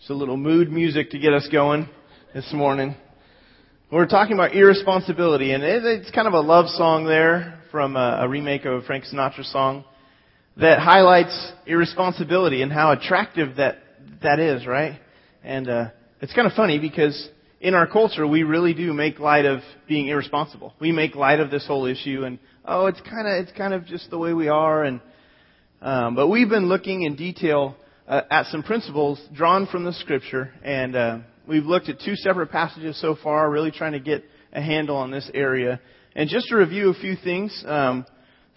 Just a little mood music to get us going this morning. We're talking about irresponsibility, and it's kind of a love song there from a, remake of a Frank Sinatra song that highlights irresponsibility and how attractive that that is, right? And uh, it's kind of funny because in our culture we really do make light of being irresponsible. We make light of this whole issue, and oh, it's kind of it's kind of just the way we are. And um, but we've been looking in detail uh, at some principles drawn from the scripture, and uh, we've looked at two separate passages so far, really trying to get a handle on this area. And just to review a few things um,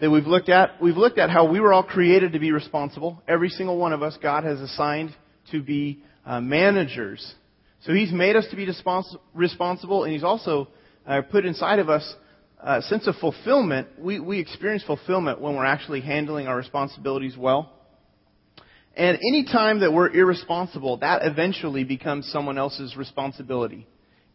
that we've looked at, we've looked at how we were all created to be responsible. Every single one of us, God has assigned to be uh, managers. So He's made us to be respons- responsible, and He's also uh, put inside of us a sense of fulfillment. We, we experience fulfillment when we're actually handling our responsibilities well. And any time that we're irresponsible, that eventually becomes someone else's responsibility.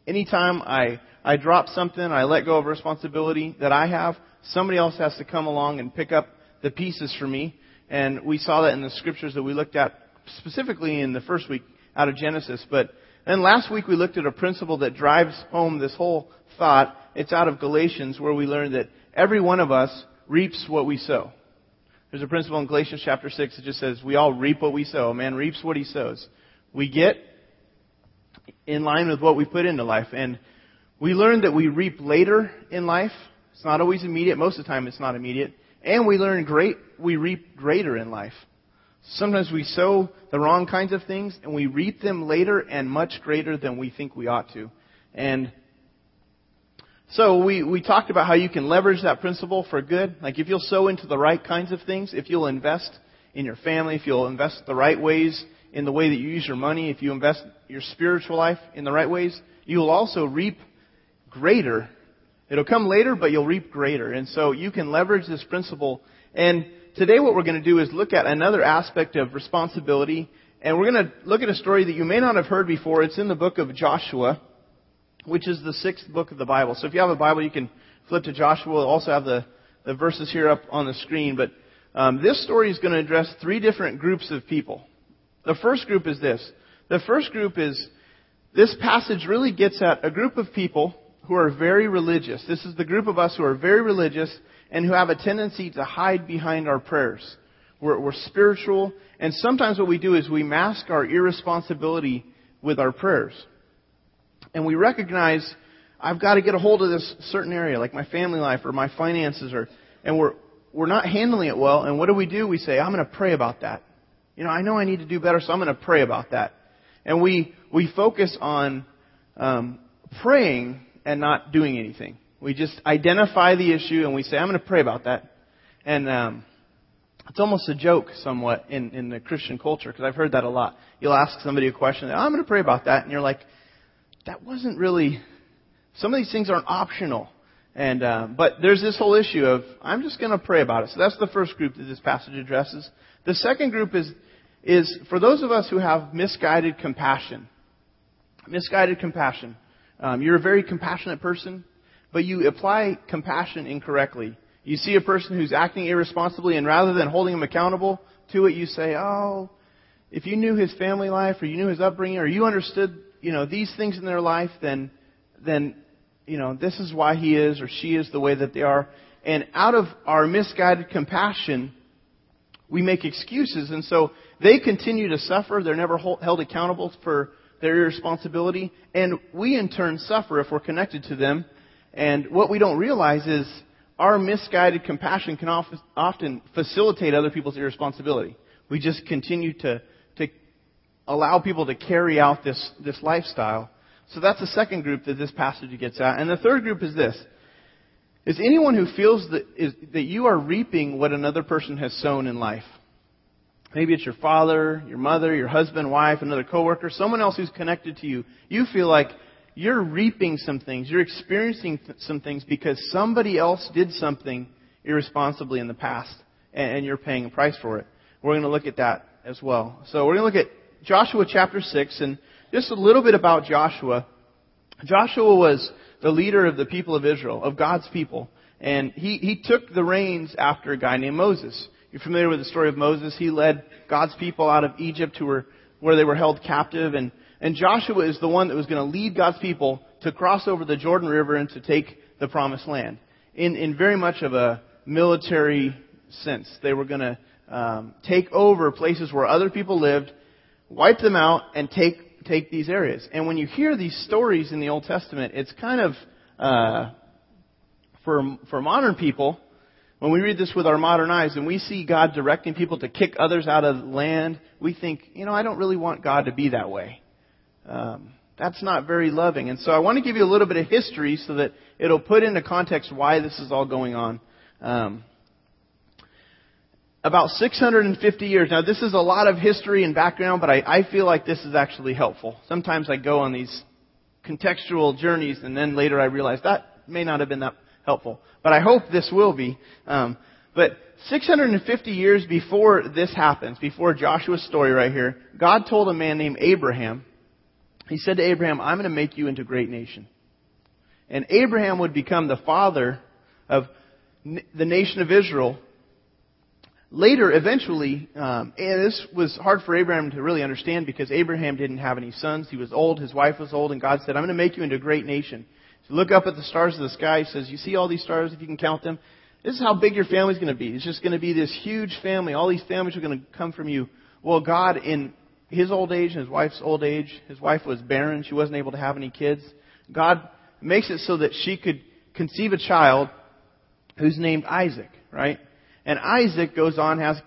Anytime I, I drop something, I let go of responsibility that I have, somebody else has to come along and pick up the pieces for me. And we saw that in the scriptures that we looked at specifically in the first week out of Genesis. But then last week we looked at a principle that drives home this whole thought. It's out of Galatians where we learned that every one of us reaps what we sow. There's a principle in Galatians chapter 6 that just says, we all reap what we sow. A man reaps what he sows. We get in line with what we put into life. And we learn that we reap later in life. It's not always immediate. Most of the time it's not immediate. And we learn great, we reap greater in life. Sometimes we sow the wrong kinds of things and we reap them later and much greater than we think we ought to. And so we, we talked about how you can leverage that principle for good. Like if you'll sow into the right kinds of things, if you'll invest in your family, if you'll invest the right ways in the way that you use your money, if you invest your spiritual life in the right ways, you will also reap greater. It'll come later, but you'll reap greater. And so you can leverage this principle. And today what we're going to do is look at another aspect of responsibility. And we're going to look at a story that you may not have heard before. It's in the book of Joshua which is the sixth book of the Bible. So if you have a Bible, you can flip to Joshua. We'll also have the, the verses here up on the screen. But um, this story is going to address three different groups of people. The first group is this. The first group is this passage really gets at a group of people who are very religious. This is the group of us who are very religious and who have a tendency to hide behind our prayers. We're, we're spiritual, and sometimes what we do is we mask our irresponsibility with our prayers and we recognize I've got to get a hold of this certain area, like my family life or my finances, or and we're we're not handling it well. And what do we do? We say, I'm going to pray about that. You know, I know I need to do better, so I'm going to pray about that. And we we focus on um, praying and not doing anything. We just identify the issue and we say, I'm going to pray about that. And um, it's almost a joke somewhat in, in the Christian culture because I've heard that a lot. You'll ask somebody a question, I'm going to pray about that, and you're like, that wasn't really. Some of these things aren't optional. And uh, but there's this whole issue of I'm just going to pray about it. So that's the first group that this passage addresses. The second group is is for those of us who have misguided compassion. Misguided compassion. Um, you're a very compassionate person, but you apply compassion incorrectly. You see a person who's acting irresponsibly, and rather than holding him accountable to it, you say, "Oh, if you knew his family life, or you knew his upbringing, or you understood you know, these things in their life, then, then, you know, this is why he is or she is the way that they are. And out of our misguided compassion, we make excuses. And so they continue to suffer. They're never held accountable for their irresponsibility. And we in turn suffer if we're connected to them. And what we don't realize is our misguided compassion can often facilitate other people's irresponsibility. We just continue to allow people to carry out this, this lifestyle. So that's the second group that this passage gets at. And the third group is this. Is anyone who feels that, is, that you are reaping what another person has sown in life. Maybe it's your father, your mother, your husband, wife, another coworker, someone else who's connected to you. You feel like you're reaping some things. You're experiencing th- some things because somebody else did something irresponsibly in the past and, and you're paying a price for it. We're going to look at that as well. So we're going to look at Joshua chapter 6, and just a little bit about Joshua. Joshua was the leader of the people of Israel, of God's people. And he, he took the reins after a guy named Moses. You're familiar with the story of Moses. He led God's people out of Egypt who were where they were held captive. And, and Joshua is the one that was going to lead God's people to cross over the Jordan River and to take the promised land in, in very much of a military sense. They were going to um, take over places where other people lived, wipe them out, and take take these areas. And when you hear these stories in the Old Testament, it's kind of uh, for for modern people. When we read this with our modern eyes and we see God directing people to kick others out of land, we think, you know, I don't really want God to be that way. Um, that's not very loving. And so I want to give you a little bit of history so that it'll put into context why this is all going on. Um, about 650 years. Now, this is a lot of history and background, but I, I feel like this is actually helpful. Sometimes I go on these contextual journeys, and then later I realize that may not have been that helpful. But I hope this will be. Um, but 650 years before this happens, before Joshua's story right here, God told a man named Abraham, He said to Abraham, I'm going to make you into a great nation. And Abraham would become the father of the nation of Israel Later, eventually, um, and this was hard for Abraham to really understand because Abraham didn't have any sons. He was old, his wife was old, and God said, I'm going to make you into a great nation. So look up at the stars of the sky. He says, You see all these stars, if you can count them? This is how big your family's going to be. It's just going to be this huge family. All these families are going to come from you. Well, God, in his old age and his wife's old age, his wife was barren. She wasn't able to have any kids. God makes it so that she could conceive a child who's named Isaac, right? And Isaac goes on, has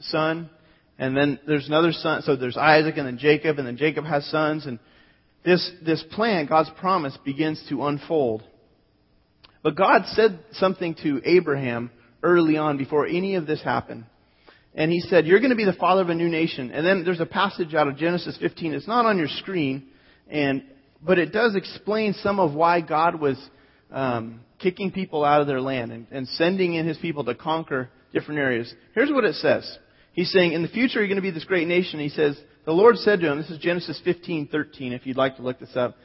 son, and then there's another son. So there's Isaac and then Jacob, and then Jacob has sons, and this, this plan, God's promise, begins to unfold. But God said something to Abraham early on before any of this happened. And he said, You're going to be the father of a new nation. And then there's a passage out of Genesis 15. It's not on your screen, and, but it does explain some of why God was um, kicking people out of their land and, and sending in his people to conquer different areas. Here's what it says. He's saying, in the future, you're going to be this great nation. He says, the Lord said to him, this is Genesis 15:13, if you'd like to look this up.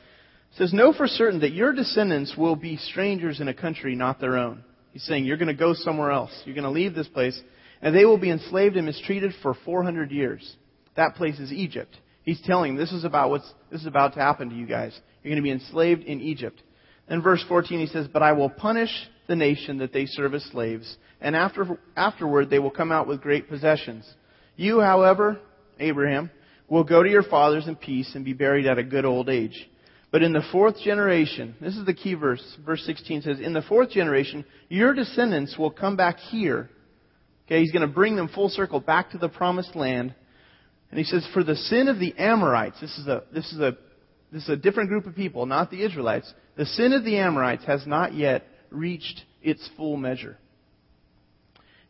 It says, know for certain that your descendants will be strangers in a country not their own. He's saying, you're going to go somewhere else. You're going to leave this place, and they will be enslaved and mistreated for 400 years. That place is Egypt. He's telling them, this is about what's, this is about to happen to you guys. You're going to be enslaved in Egypt. In verse 14, he says, But I will punish the nation that they serve as slaves, and after, afterward they will come out with great possessions. You, however, Abraham, will go to your fathers in peace and be buried at a good old age. But in the fourth generation, this is the key verse, verse 16 says, In the fourth generation, your descendants will come back here. Okay, he's going to bring them full circle back to the promised land. And he says, For the sin of the Amorites, this is a, this is a, this is a different group of people, not the Israelites. The sin of the Amorites has not yet reached its full measure.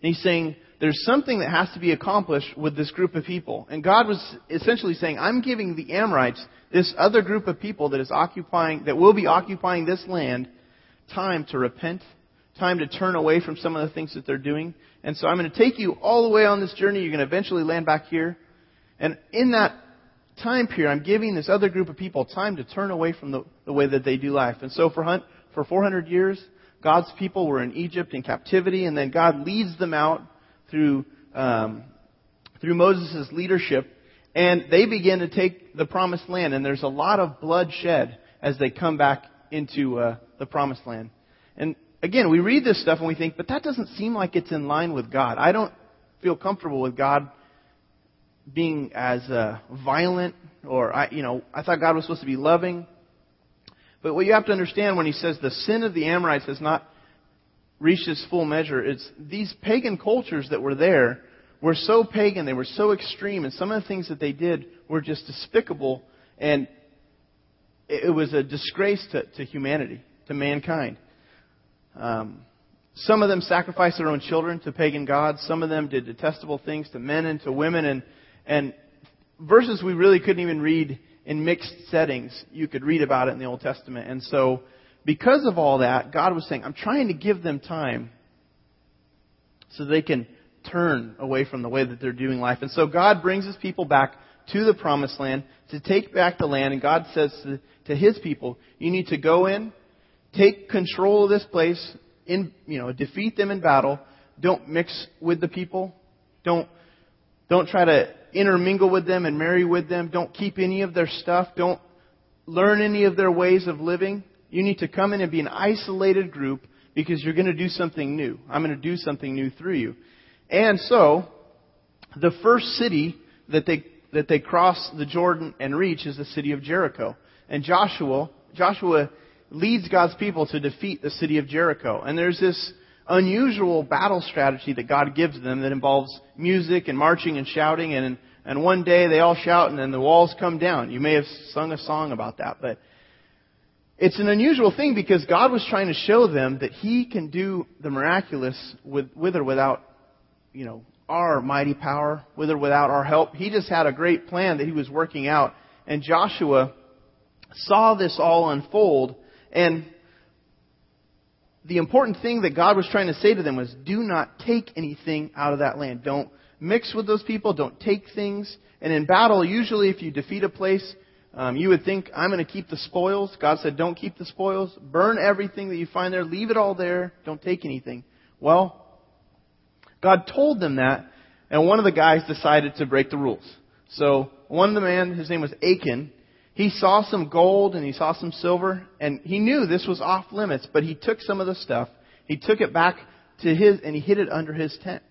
And he's saying there's something that has to be accomplished with this group of people. And God was essentially saying, I'm giving the Amorites, this other group of people that is occupying, that will be occupying this land, time to repent, time to turn away from some of the things that they're doing. And so I'm going to take you all the way on this journey. You're going to eventually land back here. And in that time period, I'm giving this other group of people time to turn away from the, the way that they do life. And so for, Hunt, for 400 years, God's people were in Egypt in captivity, and then God leads them out through um, through Moses' leadership, and they begin to take the promised land. And there's a lot of bloodshed as they come back into uh, the promised land. And again, we read this stuff and we think, but that doesn't seem like it's in line with God. I don't feel comfortable with God being as uh, violent, or I, you know, I thought God was supposed to be loving. But what you have to understand when he says the sin of the Amorites has not reached its full measure, it's these pagan cultures that were there were so pagan, they were so extreme, and some of the things that they did were just despicable, and it was a disgrace to, to humanity, to mankind. Um, some of them sacrificed their own children to pagan gods. Some of them did detestable things to men and to women, and and verses we really couldn't even read in mixed settings, you could read about it in the Old Testament. And so, because of all that, God was saying, I'm trying to give them time so they can turn away from the way that they're doing life. And so God brings his people back to the promised land to take back the land. And God says to, to his people, you need to go in, take control of this place, in, you know, defeat them in battle. Don't mix with the people. Don't, don't try to intermingle with them and marry with them. Don't keep any of their stuff. Don't learn any of their ways of living. You need to come in and be an isolated group because you're going to do something new. I'm going to do something new through you. And so, the first city that they, that they cross the Jordan and reach is the city of Jericho. And Joshua, Joshua leads God's people to defeat the city of Jericho. And there's this unusual battle strategy that God gives them that involves music and marching and shouting and and one day they all shout and then the walls come down. You may have sung a song about that, but it's an unusual thing because God was trying to show them that He can do the miraculous with, with or without, you know, our mighty power, with or without our help. He just had a great plan that He was working out. And Joshua saw this all unfold and the important thing that God was trying to say to them was do not take anything out of that land. Don't mix with those people. Don't take things. And in battle, usually if you defeat a place, um, you would think, I'm going to keep the spoils. God said, don't keep the spoils. Burn everything that you find there. Leave it all there. Don't take anything. Well, God told them that, and one of the guys decided to break the rules. So one of the men, his name was Achan, he saw some gold and he saw some silver, and he knew this was off limits, but he took some of the stuff, he took it back to his, and he hid it under his tent.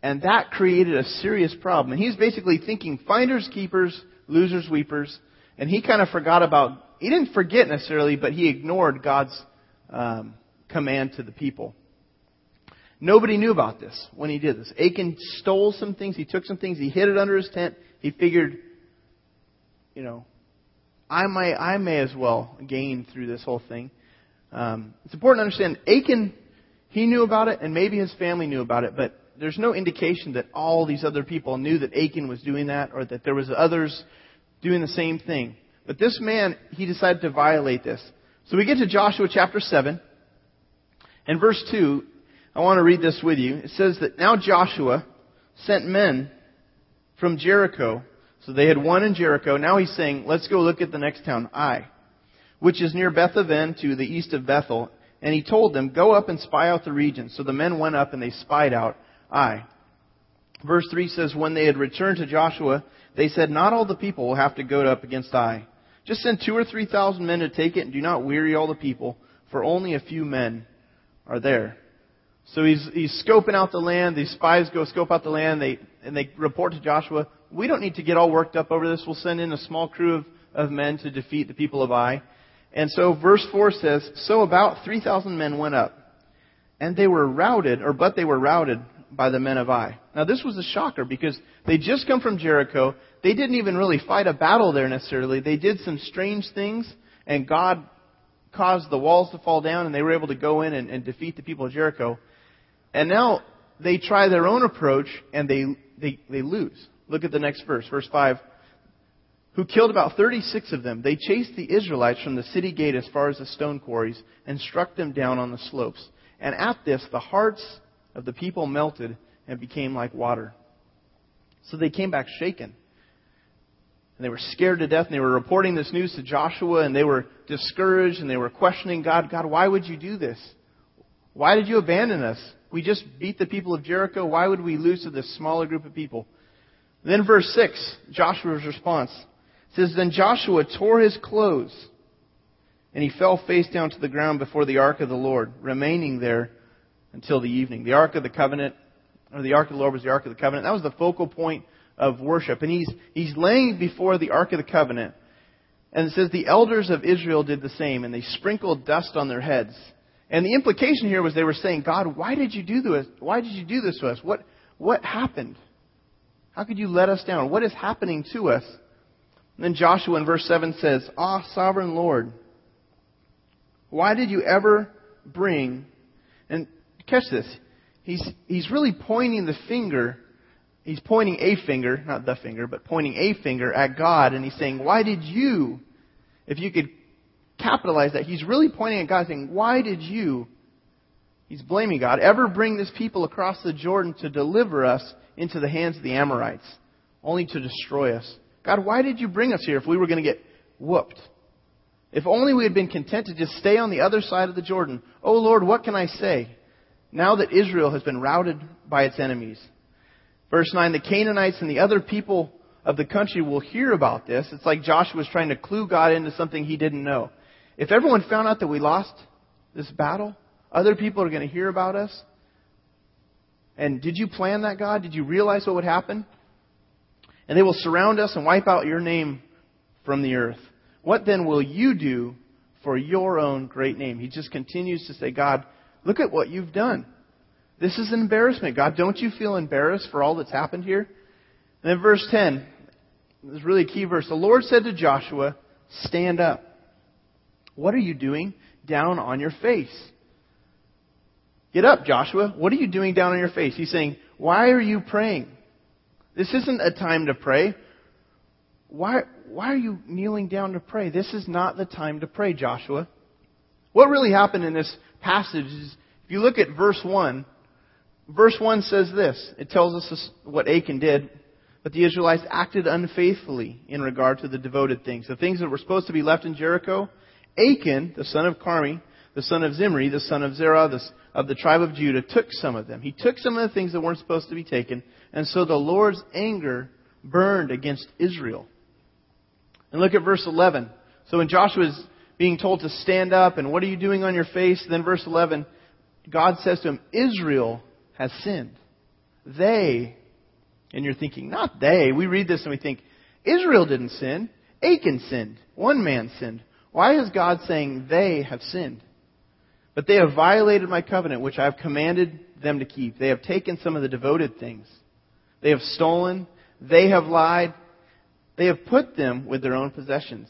And that created a serious problem. And he's basically thinking finders, keepers, losers, weepers. And he kind of forgot about, he didn't forget necessarily, but he ignored God's um, command to the people. Nobody knew about this when he did this. Achan stole some things, he took some things, he hid it under his tent. He figured, you know, I may, I may as well gain through this whole thing. Um, it's important to understand Achan, he knew about it, and maybe his family knew about it, but there's no indication that all these other people knew that Achan was doing that, or that there was others doing the same thing. But this man, he decided to violate this. So we get to Joshua chapter 7, and verse 2. I want to read this with you. It says that now Joshua sent men from Jericho so they had one in Jericho. Now he's saying, let's go look at the next town, Ai, which is near Bethaven to the east of Bethel. And he told them, go up and spy out the region. So the men went up and they spied out Ai. Verse 3 says, when they had returned to Joshua, they said, not all the people will have to go up against Ai. Just send two or three thousand men to take it and do not weary all the people, for only a few men are there. So he's, he's scoping out the land. These spies go scope out the land. They, and they report to Joshua, we don't need to get all worked up over this. We'll send in a small crew of, of men to defeat the people of Ai. And so verse 4 says, So about 3,000 men went up, and they were routed, or but they were routed by the men of Ai. Now this was a shocker because they just come from Jericho. They didn't even really fight a battle there necessarily. They did some strange things, and God caused the walls to fall down, and they were able to go in and, and defeat the people of Jericho. And now they try their own approach, and they, they, they lose. Look at the next verse, verse 5. Who killed about 36 of them. They chased the Israelites from the city gate as far as the stone quarries and struck them down on the slopes. And at this, the hearts of the people melted and became like water. So they came back shaken. And they were scared to death, and they were reporting this news to Joshua, and they were discouraged, and they were questioning God God, why would you do this? Why did you abandon us? We just beat the people of Jericho. Why would we lose to this smaller group of people? Then verse 6, Joshua's response says, Then Joshua tore his clothes, and he fell face down to the ground before the ark of the Lord, remaining there until the evening. The ark of the covenant, or the ark of the Lord was the ark of the covenant. That was the focal point of worship. And he's, he's laying before the ark of the covenant. And it says the elders of Israel did the same, and they sprinkled dust on their heads. And the implication here was they were saying, God, why did you do this? Why did you do this to us? What, what happened? How could you let us down? What is happening to us? And then Joshua in verse 7 says, Ah, sovereign Lord, why did you ever bring, and catch this, he's, he's really pointing the finger, he's pointing a finger, not the finger, but pointing a finger at God, and he's saying, why did you, if you could capitalize that, he's really pointing at God saying, why did you, he's blaming God, ever bring this people across the Jordan to deliver us into the hands of the Amorites, only to destroy us. God, why did you bring us here if we were going to get whooped? If only we had been content to just stay on the other side of the Jordan. Oh Lord, what can I say? Now that Israel has been routed by its enemies. Verse 9, the Canaanites and the other people of the country will hear about this. It's like Joshua was trying to clue God into something he didn't know. If everyone found out that we lost this battle, other people are going to hear about us. And did you plan that, God? Did you realize what would happen? And they will surround us and wipe out your name from the earth. What then will you do for your own great name? He just continues to say, God, look at what you've done. This is an embarrassment. God, don't you feel embarrassed for all that's happened here? And then verse 10, this is really a key verse. The Lord said to Joshua, Stand up. What are you doing down on your face? Get up, Joshua. What are you doing down on your face? He's saying, Why are you praying? This isn't a time to pray. Why, why are you kneeling down to pray? This is not the time to pray, Joshua. What really happened in this passage is, if you look at verse 1, verse 1 says this. It tells us what Achan did. But the Israelites acted unfaithfully in regard to the devoted things. The things that were supposed to be left in Jericho, Achan, the son of Carmi, the son of Zimri, the son of Zerah, of the tribe of Judah, took some of them. He took some of the things that weren't supposed to be taken, and so the Lord's anger burned against Israel. And look at verse 11. So when Joshua is being told to stand up, and what are you doing on your face? Then verse 11, God says to him, Israel has sinned. They, and you're thinking, not they. We read this and we think, Israel didn't sin. Achan sinned. One man sinned. Why is God saying they have sinned? But they have violated my covenant, which I have commanded them to keep. They have taken some of the devoted things. They have stolen. They have lied. They have put them with their own possessions.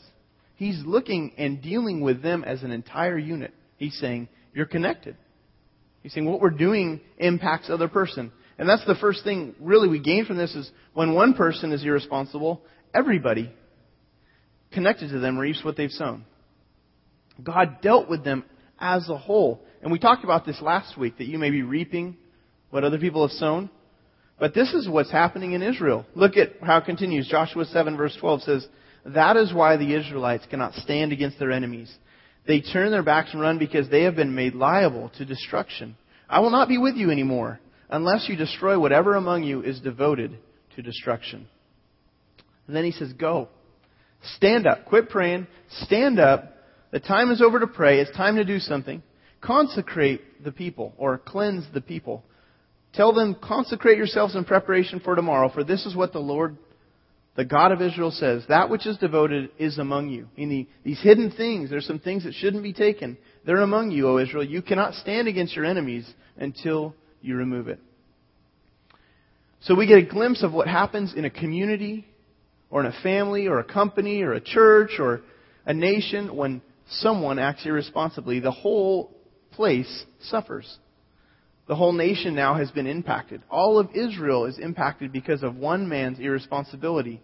He's looking and dealing with them as an entire unit. He's saying, You're connected. He's saying what we're doing impacts other person. And that's the first thing really we gain from this is when one person is irresponsible, everybody connected to them reaps what they've sown. God dealt with them as a whole. And we talked about this last week that you may be reaping what other people have sown. But this is what's happening in Israel. Look at how it continues. Joshua 7 verse 12 says, That is why the Israelites cannot stand against their enemies. They turn their backs and run because they have been made liable to destruction. I will not be with you anymore unless you destroy whatever among you is devoted to destruction. And then he says, Go. Stand up. Quit praying. Stand up. The time is over to pray. It's time to do something. Consecrate the people or cleanse the people. Tell them, consecrate yourselves in preparation for tomorrow, for this is what the Lord the God of Israel says, That which is devoted is among you. In the, these hidden things, there's some things that shouldn't be taken. They're among you, O Israel. You cannot stand against your enemies until you remove it. So we get a glimpse of what happens in a community, or in a family, or a company, or a church, or a nation when someone acts irresponsibly. The whole place suffers. The whole nation now has been impacted. All of Israel is impacted because of one man's irresponsibility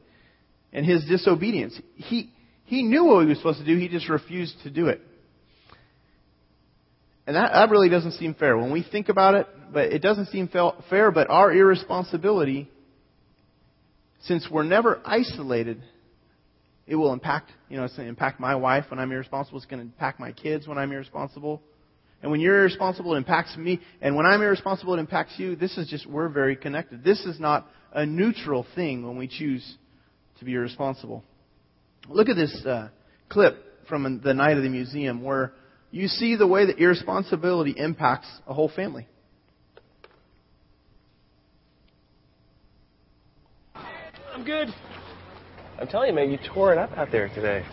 and his disobedience. He, he knew what he was supposed to do, he just refused to do it. And that, that really doesn't seem fair. When we think about it, but it doesn't seem fair, but our irresponsibility, since we're never isolated, it will impact, you know, it's going to impact my wife when I'm irresponsible. It's going to impact my kids when I'm irresponsible. And when you're irresponsible, it impacts me. And when I'm irresponsible, it impacts you. This is just, we're very connected. This is not a neutral thing when we choose to be irresponsible. Look at this uh, clip from the night of the museum where you see the way that irresponsibility impacts a whole family. I'm good. I'm telling you, man, you tore it up out there today.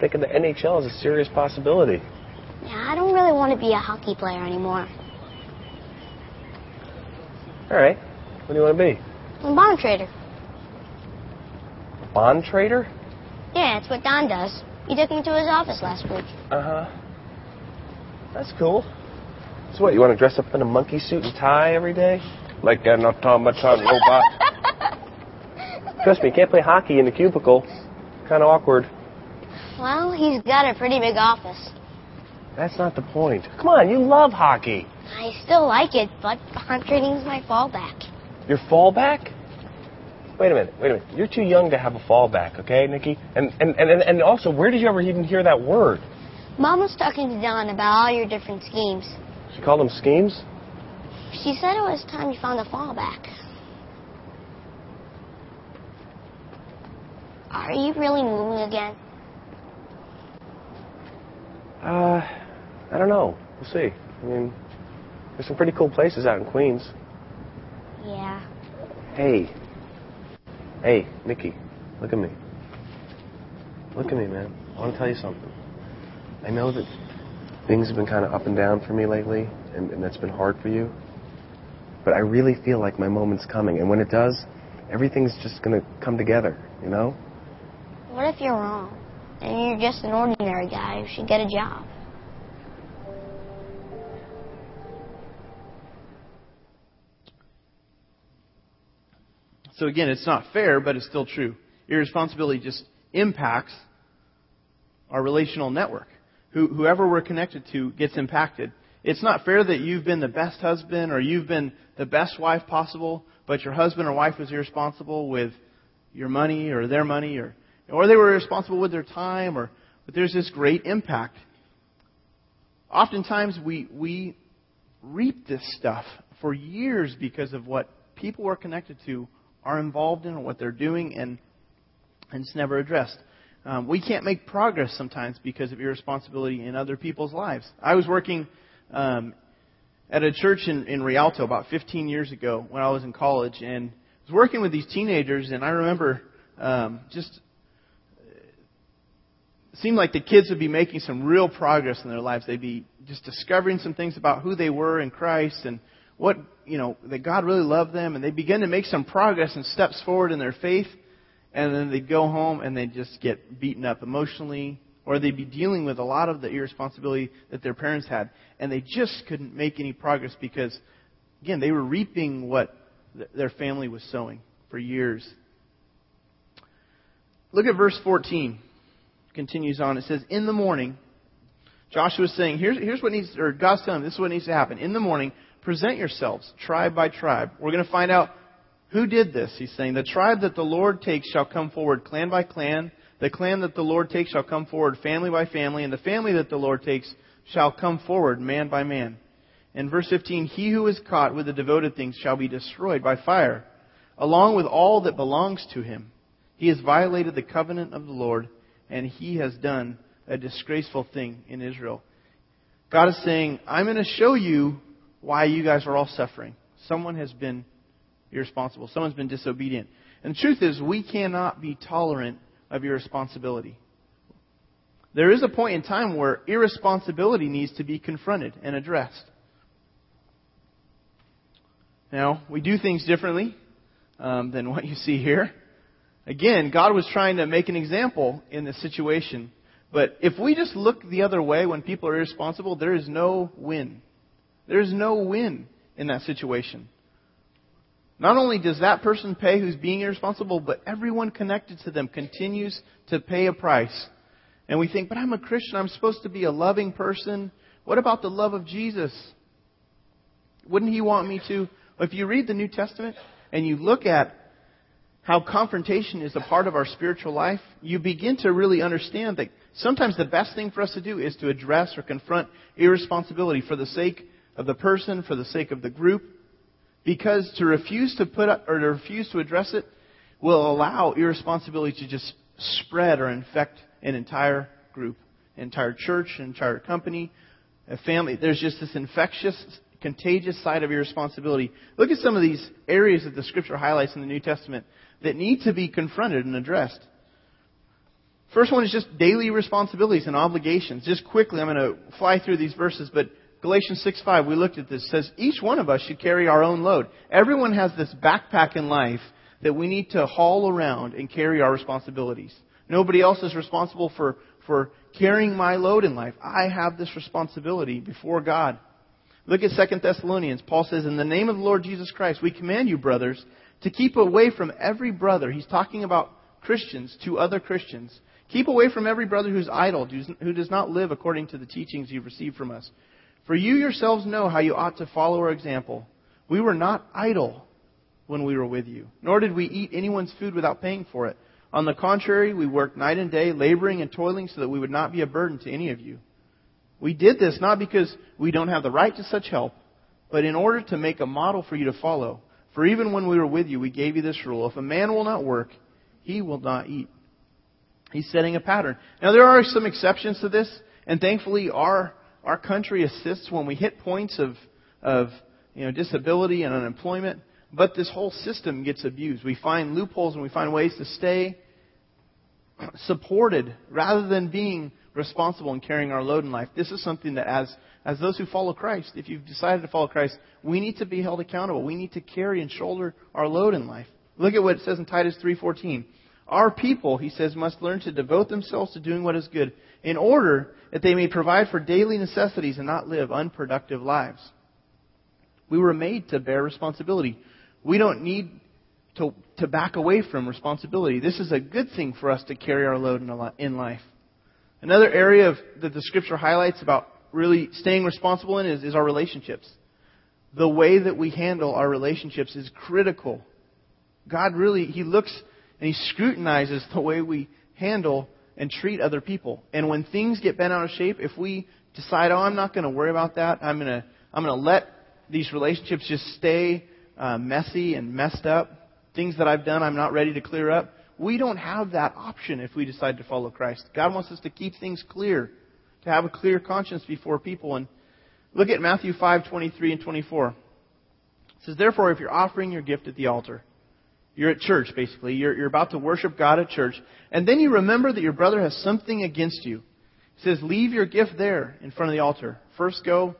Thinking the NHL is a serious possibility. Yeah, I don't really want to be a hockey player anymore. All right. What do you want to be? I'm a bond trader. Bond trader? Yeah, that's what Don does. He took me to his office last week. Uh huh. That's cool. So what, you want to dress up in a monkey suit and tie every day? Like an automaton robot? Trust me, you can't play hockey in the cubicle. Kind of awkward. Well, he's got a pretty big office. That's not the point. Come on, you love hockey. I still like it, but bond trading's my fallback. Your fallback? Wait a minute, wait a minute. You're too young to have a fallback, okay, Nikki? And and, and, and also, where did you ever even hear that word? Mom was talking to Don about all your different schemes. She called them schemes? She said it was time you found a fallback. Are you really moving again? Uh, I don't know. We'll see. I mean, there's some pretty cool places out in Queens. Yeah. Hey. Hey, Nikki, look at me. Look at me, man. I want to tell you something. I know that things have been kind of up and down for me lately, and, and that's been hard for you. But I really feel like my moment's coming, and when it does, everything's just going to come together, you know? What if you're wrong? And you're just an ordinary guy who should get a job? So again, it's not fair, but it's still true. Irresponsibility just impacts our relational network. Who, whoever we're connected to gets impacted. It's not fair that you've been the best husband or you've been the best wife possible, but your husband or wife was irresponsible with your money or their money or, or they were irresponsible with their time or, but there's this great impact. Oftentimes we, we reap this stuff for years because of what people we're connected to are involved in or what they're doing and, and it's never addressed. Um, we can't make progress sometimes because of irresponsibility in other people's lives. I was working um, at a church in, in Rialto about 15 years ago when I was in college, and I was working with these teenagers, and I remember um, just seemed like the kids would be making some real progress in their lives. They'd be just discovering some things about who they were in Christ and what you know that God really loved them, and they begin to make some progress and steps forward in their faith and then they'd go home and they'd just get beaten up emotionally, or they'd be dealing with a lot of the irresponsibility that their parents had, and they just couldn't make any progress because, again, they were reaping what th- their family was sowing for years. Look at verse 14. Continues on. It says, In the morning, Joshua is saying, here's, here's what needs, or God's telling them, this is what needs to happen. In the morning, present yourselves, tribe by tribe. We're going to find out who did this? He's saying, The tribe that the Lord takes shall come forward clan by clan. The clan that the Lord takes shall come forward family by family. And the family that the Lord takes shall come forward man by man. In verse 15, He who is caught with the devoted things shall be destroyed by fire, along with all that belongs to him. He has violated the covenant of the Lord, and he has done a disgraceful thing in Israel. God is saying, I'm going to show you why you guys are all suffering. Someone has been irresponsible. Someone's been disobedient. And the truth is, we cannot be tolerant of irresponsibility. There is a point in time where irresponsibility needs to be confronted and addressed. Now, we do things differently um, than what you see here. Again, God was trying to make an example in this situation. But if we just look the other way when people are irresponsible, there is no win. There is no win in that situation. Not only does that person pay who's being irresponsible, but everyone connected to them continues to pay a price. And we think, but I'm a Christian. I'm supposed to be a loving person. What about the love of Jesus? Wouldn't he want me to? If you read the New Testament and you look at how confrontation is a part of our spiritual life, you begin to really understand that sometimes the best thing for us to do is to address or confront irresponsibility for the sake of the person, for the sake of the group, because to refuse to put up, or to refuse to address it will allow irresponsibility to just spread or infect an entire group, an entire church, an entire company, a family. There's just this infectious, contagious side of irresponsibility. Look at some of these areas that the scripture highlights in the New Testament that need to be confronted and addressed. First one is just daily responsibilities and obligations. Just quickly, I'm going to fly through these verses, but Galatians 6:5, we looked at this, says each one of us should carry our own load. Everyone has this backpack in life that we need to haul around and carry our responsibilities. Nobody else is responsible for, for carrying my load in life. I have this responsibility before God. Look at 2 Thessalonians. Paul says, In the name of the Lord Jesus Christ, we command you, brothers, to keep away from every brother. He's talking about Christians to other Christians. Keep away from every brother who's idle, who does not live according to the teachings you've received from us. For you yourselves know how you ought to follow our example. We were not idle when we were with you, nor did we eat anyone's food without paying for it. On the contrary, we worked night and day, laboring and toiling so that we would not be a burden to any of you. We did this not because we don't have the right to such help, but in order to make a model for you to follow. For even when we were with you, we gave you this rule. If a man will not work, he will not eat. He's setting a pattern. Now there are some exceptions to this, and thankfully our our country assists when we hit points of of you know disability and unemployment. But this whole system gets abused. We find loopholes and we find ways to stay supported rather than being responsible in carrying our load in life. This is something that as as those who follow Christ, if you've decided to follow Christ, we need to be held accountable. We need to carry and shoulder our load in life. Look at what it says in Titus 3:14. Our people, he says, must learn to devote themselves to doing what is good in order that they may provide for daily necessities and not live unproductive lives. We were made to bear responsibility. We don't need to, to back away from responsibility. This is a good thing for us to carry our load in life. Another area of, that the scripture highlights about really staying responsible in is, is our relationships. The way that we handle our relationships is critical. God really, He looks and He scrutinizes the way we handle and treat other people. And when things get bent out of shape, if we decide, oh, I'm not going to worry about that, I'm going to, I'm going to let these relationships just stay uh, messy and messed up, things that I've done I'm not ready to clear up, we don't have that option if we decide to follow Christ. God wants us to keep things clear, to have a clear conscience before people. And look at Matthew 5:23 and 24. It says, "Therefore, if you're offering your gift at the altar, you're at church, basically. You're, you're about to worship God at church. And then you remember that your brother has something against you. He says, Leave your gift there in front of the altar. First go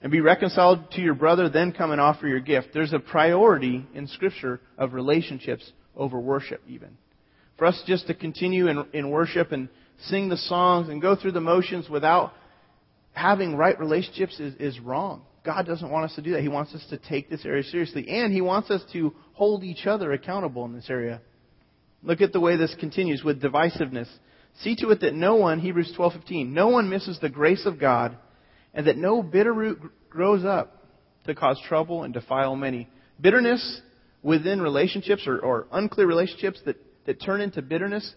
and be reconciled to your brother, then come and offer your gift. There's a priority in Scripture of relationships over worship, even. For us just to continue in, in worship and sing the songs and go through the motions without having right relationships is, is wrong. God doesn't want us to do that. He wants us to take this area seriously. And He wants us to hold each other accountable in this area. Look at the way this continues with divisiveness. See to it that no one, Hebrews 12:15, no one misses the grace of God, and that no bitter root grows up to cause trouble and defile many. Bitterness within relationships or, or unclear relationships that, that turn into bitterness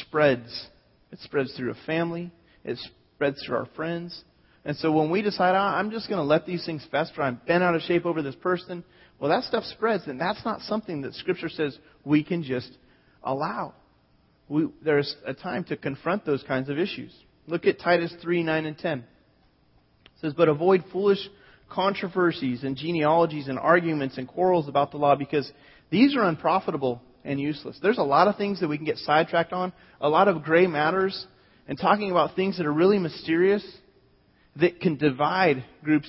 spreads. It spreads through a family. It spreads through our friends. And so when we decide, oh, I'm just going to let these things fester, I'm bent out of shape over this person, well, that stuff spreads, and that's not something that Scripture says we can just allow. We, there's a time to confront those kinds of issues. Look at Titus 3 9 and 10. It says, But avoid foolish controversies and genealogies and arguments and quarrels about the law because these are unprofitable and useless. There's a lot of things that we can get sidetracked on, a lot of gray matters, and talking about things that are really mysterious that can divide groups,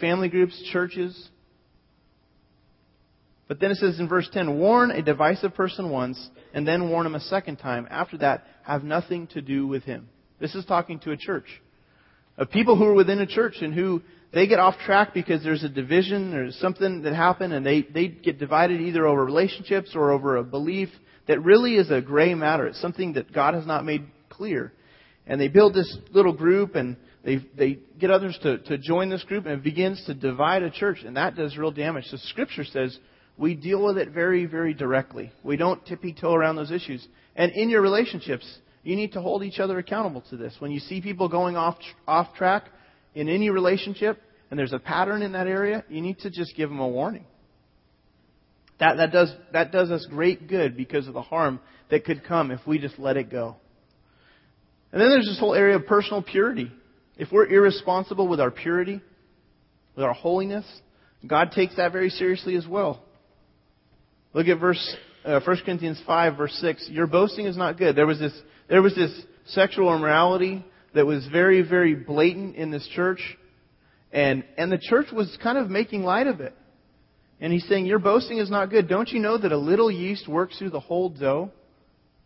family groups, churches. But then it says in verse 10 warn a divisive person once, and then warn him a second time. After that, have nothing to do with him. This is talking to a church. Of people who are within a church and who they get off track because there's a division, there's something that happened, and they, they get divided either over relationships or over a belief that really is a gray matter. It's something that God has not made clear. And they build this little group and they, they get others to, to join this group and it begins to divide a church, and that does real damage. So Scripture says we deal with it very, very directly. We don't tippy toe around those issues. And in your relationships, you need to hold each other accountable to this. When you see people going off, off track in any relationship, and there's a pattern in that area, you need to just give them a warning. That, that, does, that does us great good because of the harm that could come if we just let it go. And then there's this whole area of personal purity. If we're irresponsible with our purity, with our holiness, God takes that very seriously as well. Look at verse uh, 1 Corinthians 5 verse 6. Your boasting is not good. There was this there was this sexual immorality that was very very blatant in this church and and the church was kind of making light of it. And he's saying your boasting is not good. Don't you know that a little yeast works through the whole dough?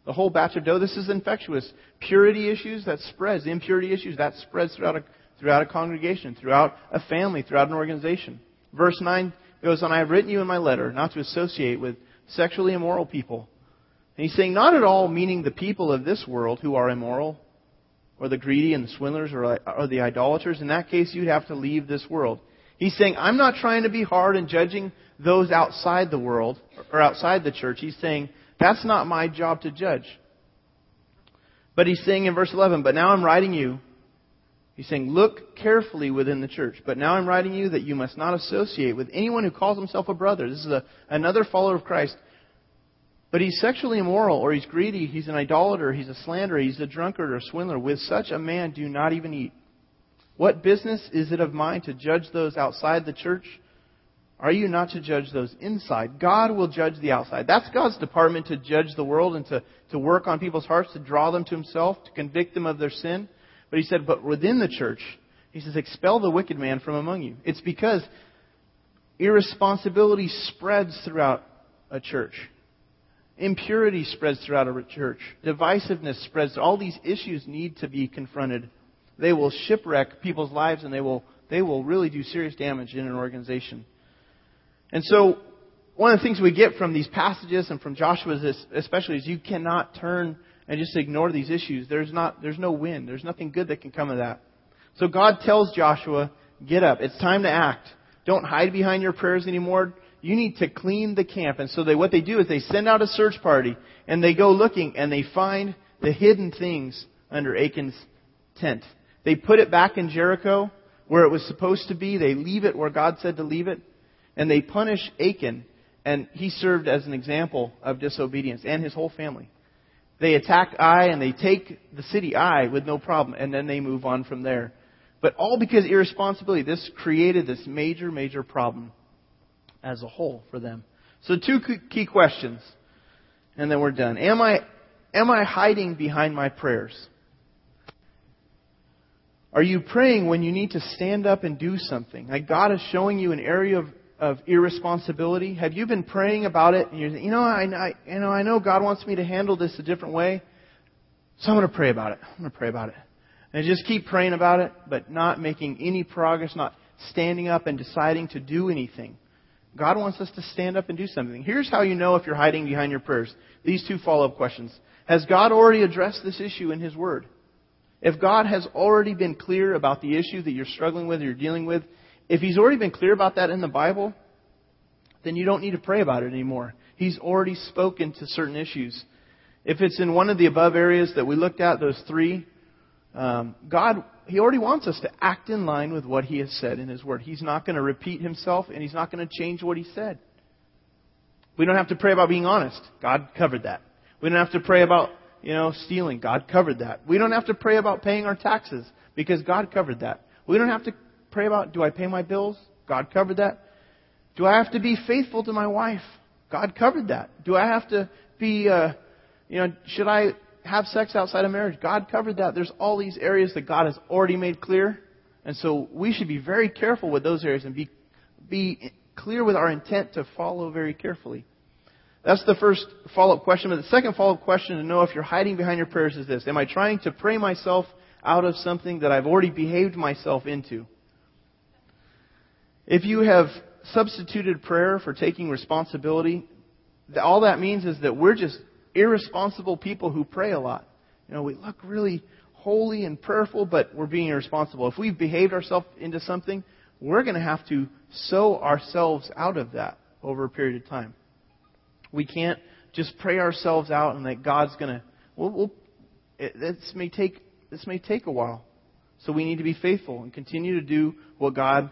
the whole batch of dough. This is infectious. Purity issues, that spreads. Impurity issues, that spreads throughout a, throughout a congregation, throughout a family, throughout an organization. Verse 9 goes on, I have written you in my letter not to associate with sexually immoral people. And he's saying, not at all meaning the people of this world who are immoral, or the greedy and the swindlers, or, or the idolaters. In that case, you'd have to leave this world. He's saying, I'm not trying to be hard in judging those outside the world, or outside the church. He's saying, that's not my job to judge. But he's saying in verse 11, But now I'm writing you. He's saying, Look carefully within the church. But now I'm writing you that you must not associate with anyone who calls himself a brother. This is a, another follower of Christ. But he's sexually immoral, or he's greedy, he's an idolater, he's a slanderer, he's a drunkard or swindler. With such a man, do not even eat. What business is it of mine to judge those outside the church? Are you not to judge those inside? God will judge the outside. That's God's department to judge the world and to, to work on people's hearts, to draw them to Himself, to convict them of their sin. But He said, but within the church, He says, expel the wicked man from among you. It's because irresponsibility spreads throughout a church. Impurity spreads throughout a church. Divisiveness spreads. All these issues need to be confronted. They will shipwreck people's lives and they will, they will really do serious damage in an organization. And so, one of the things we get from these passages and from Joshua especially is you cannot turn and just ignore these issues. There's not, there's no win. There's nothing good that can come of that. So God tells Joshua, get up. It's time to act. Don't hide behind your prayers anymore. You need to clean the camp. And so they, what they do is they send out a search party and they go looking and they find the hidden things under Achan's tent. They put it back in Jericho where it was supposed to be. They leave it where God said to leave it and they punish Achan, and he served as an example of disobedience and his whole family. They attack Ai and they take the city Ai with no problem, and then they move on from there. But all because irresponsibility. This created this major, major problem as a whole for them. So two key questions, and then we're done. Am I, am I hiding behind my prayers? Are you praying when you need to stand up and do something? Like God is showing you an area of of irresponsibility? Have you been praying about it? And you're, you know, I, I, you know, I know God wants me to handle this a different way, so I'm going to pray about it. I'm going to pray about it, and just keep praying about it, but not making any progress, not standing up and deciding to do anything. God wants us to stand up and do something. Here's how you know if you're hiding behind your prayers. These two follow-up questions. Has God already addressed this issue in His Word? If God has already been clear about the issue that you're struggling with, or you're dealing with, if he's already been clear about that in the Bible, then you don't need to pray about it anymore. He's already spoken to certain issues. If it's in one of the above areas that we looked at, those three, um, God, He already wants us to act in line with what He has said in His Word. He's not going to repeat Himself, and He's not going to change what He said. We don't have to pray about being honest. God covered that. We don't have to pray about, you know, stealing. God covered that. We don't have to pray about paying our taxes because God covered that. We don't have to pray about? Do I pay my bills? God covered that. Do I have to be faithful to my wife? God covered that. Do I have to be, uh, you know, should I have sex outside of marriage? God covered that. There's all these areas that God has already made clear. And so we should be very careful with those areas and be, be clear with our intent to follow very carefully. That's the first follow-up question. But the second follow-up question to know if you're hiding behind your prayers is this. Am I trying to pray myself out of something that I've already behaved myself into? If you have substituted prayer for taking responsibility, all that means is that we're just irresponsible people who pray a lot. You know, we look really holy and prayerful, but we're being irresponsible. If we've behaved ourselves into something, we're going to have to sow ourselves out of that over a period of time. We can't just pray ourselves out and that God's going to. Well, we'll, it, this may take this may take a while, so we need to be faithful and continue to do what God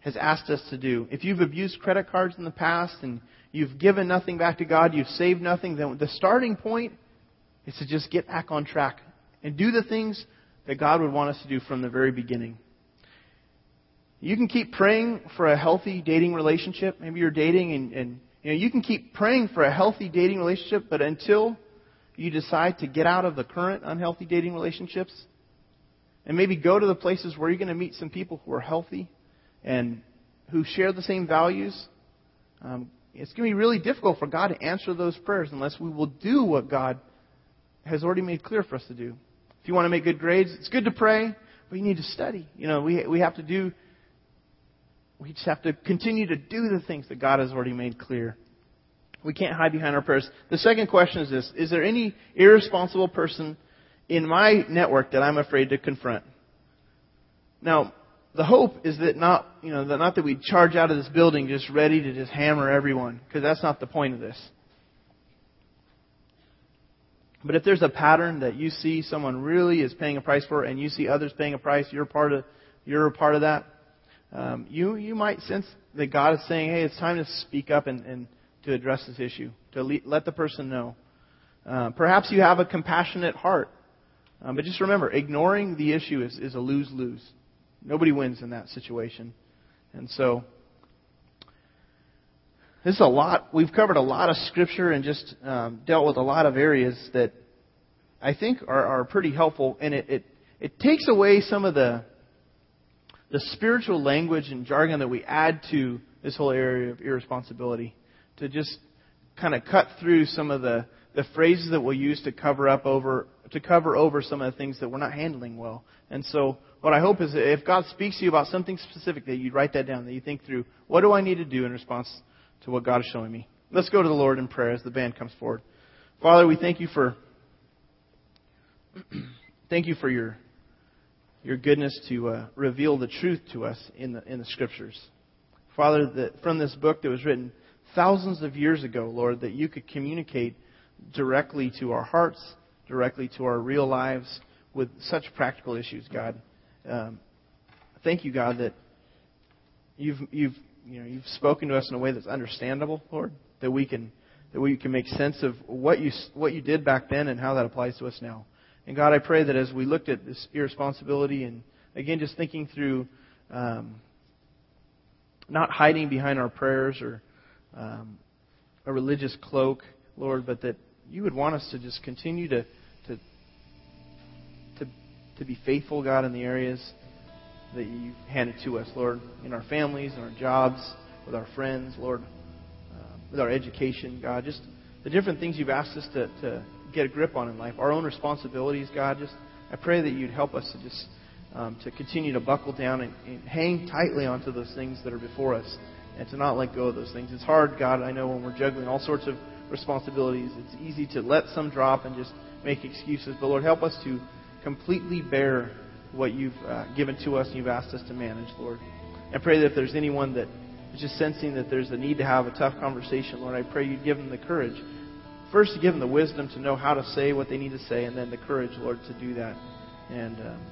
has asked us to do. If you've abused credit cards in the past and you've given nothing back to God, you've saved nothing, then the starting point is to just get back on track and do the things that God would want us to do from the very beginning. You can keep praying for a healthy dating relationship. Maybe you're dating and, and you know, you can keep praying for a healthy dating relationship, but until you decide to get out of the current unhealthy dating relationships and maybe go to the places where you're going to meet some people who are healthy and who share the same values, um, it's going to be really difficult for God to answer those prayers unless we will do what God has already made clear for us to do. If you want to make good grades, it's good to pray, but you need to study. You know, we, we have to do, we just have to continue to do the things that God has already made clear. We can't hide behind our prayers. The second question is this Is there any irresponsible person in my network that I'm afraid to confront? Now, the hope is that not, you know, that not that we charge out of this building just ready to just hammer everyone, because that's not the point of this. But if there's a pattern that you see someone really is paying a price for, and you see others paying a price, you're part of, you're a part of that. Um, you you might sense that God is saying, "Hey, it's time to speak up and, and to address this issue, to le- let the person know. Uh, perhaps you have a compassionate heart. Um, but just remember, ignoring the issue is, is a lose lose. Nobody wins in that situation. And so, this is a lot. We've covered a lot of scripture and just um, dealt with a lot of areas that I think are, are pretty helpful. And it, it, it takes away some of the, the spiritual language and jargon that we add to this whole area of irresponsibility to just kind of cut through some of the, the phrases that we'll use to cover up over to cover over some of the things that we're not handling well. And so what I hope is that if God speaks to you about something specific that you write that down, that you think through, what do I need to do in response to what God is showing me? Let's go to the Lord in prayer as the band comes forward. Father, we thank you for thank you for your your goodness to uh, reveal the truth to us in the in the scriptures. Father, that from this book that was written thousands of years ago, Lord, that you could communicate directly to our hearts, directly to our real lives with such practical issues, God. Um, thank you, God, that you've you've you know you've spoken to us in a way that's understandable, Lord, that we can that we can make sense of what you what you did back then and how that applies to us now. And God, I pray that as we looked at this irresponsibility and again just thinking through um, not hiding behind our prayers or um, a religious cloak, Lord, but that you would want us to just continue to to to, to be faithful, God, in the areas that you've handed to us, Lord, in our families, in our jobs, with our friends, Lord, uh, with our education, God, just the different things you've asked us to, to get a grip on in life, our own responsibilities, God, just I pray that you'd help us to just um, to continue to buckle down and, and hang tightly onto those things that are before us and to not let go of those things. It's hard, God, I know when we're juggling all sorts of responsibilities, it's easy to let some drop and just make excuses. But Lord, help us to completely bear what you've uh, given to us and you've asked us to manage, Lord. I pray that if there's anyone that is just sensing that there's a need to have a tough conversation, Lord, I pray you'd give them the courage. First, to give them the wisdom to know how to say what they need to say, and then the courage, Lord, to do that. And um,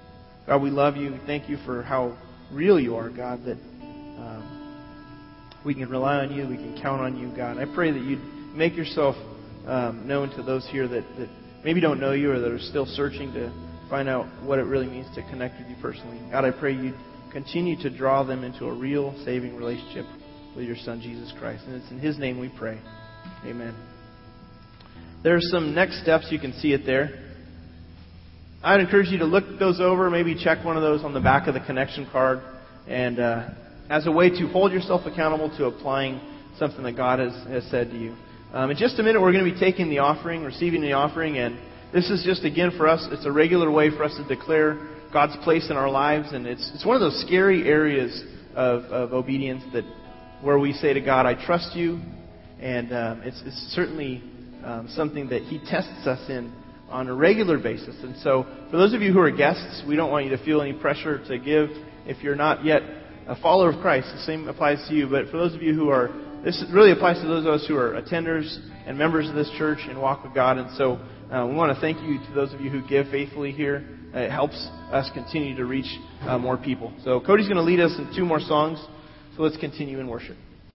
God, we love you. Thank you for how real you are, God, that um, we can rely on you, we can count on you, God. I pray that you'd make yourself um, known to those here that, that maybe don't know you or that are still searching to find out what it really means to connect with you personally. God, I pray you'd continue to draw them into a real saving relationship with your Son, Jesus Christ. And it's in His name we pray. Amen. There are some next steps. You can see it there. I'd encourage you to look those over, maybe check one of those on the back of the connection card, and uh, as a way to hold yourself accountable to applying something that God has, has said to you. Um, in just a minute, we're going to be taking the offering, receiving the offering, and this is just, again, for us, it's a regular way for us to declare God's place in our lives, and it's, it's one of those scary areas of, of obedience that where we say to God, I trust you, and um, it's, it's certainly um, something that He tests us in on a regular basis. And so, for those of you who are guests, we don't want you to feel any pressure to give if you're not yet a follower of Christ. The same applies to you. But for those of you who are, this really applies to those of us who are attenders and members of this church and walk with God. And so, uh, we want to thank you to those of you who give faithfully here. It helps us continue to reach uh, more people. So, Cody's going to lead us in two more songs. So let's continue in worship.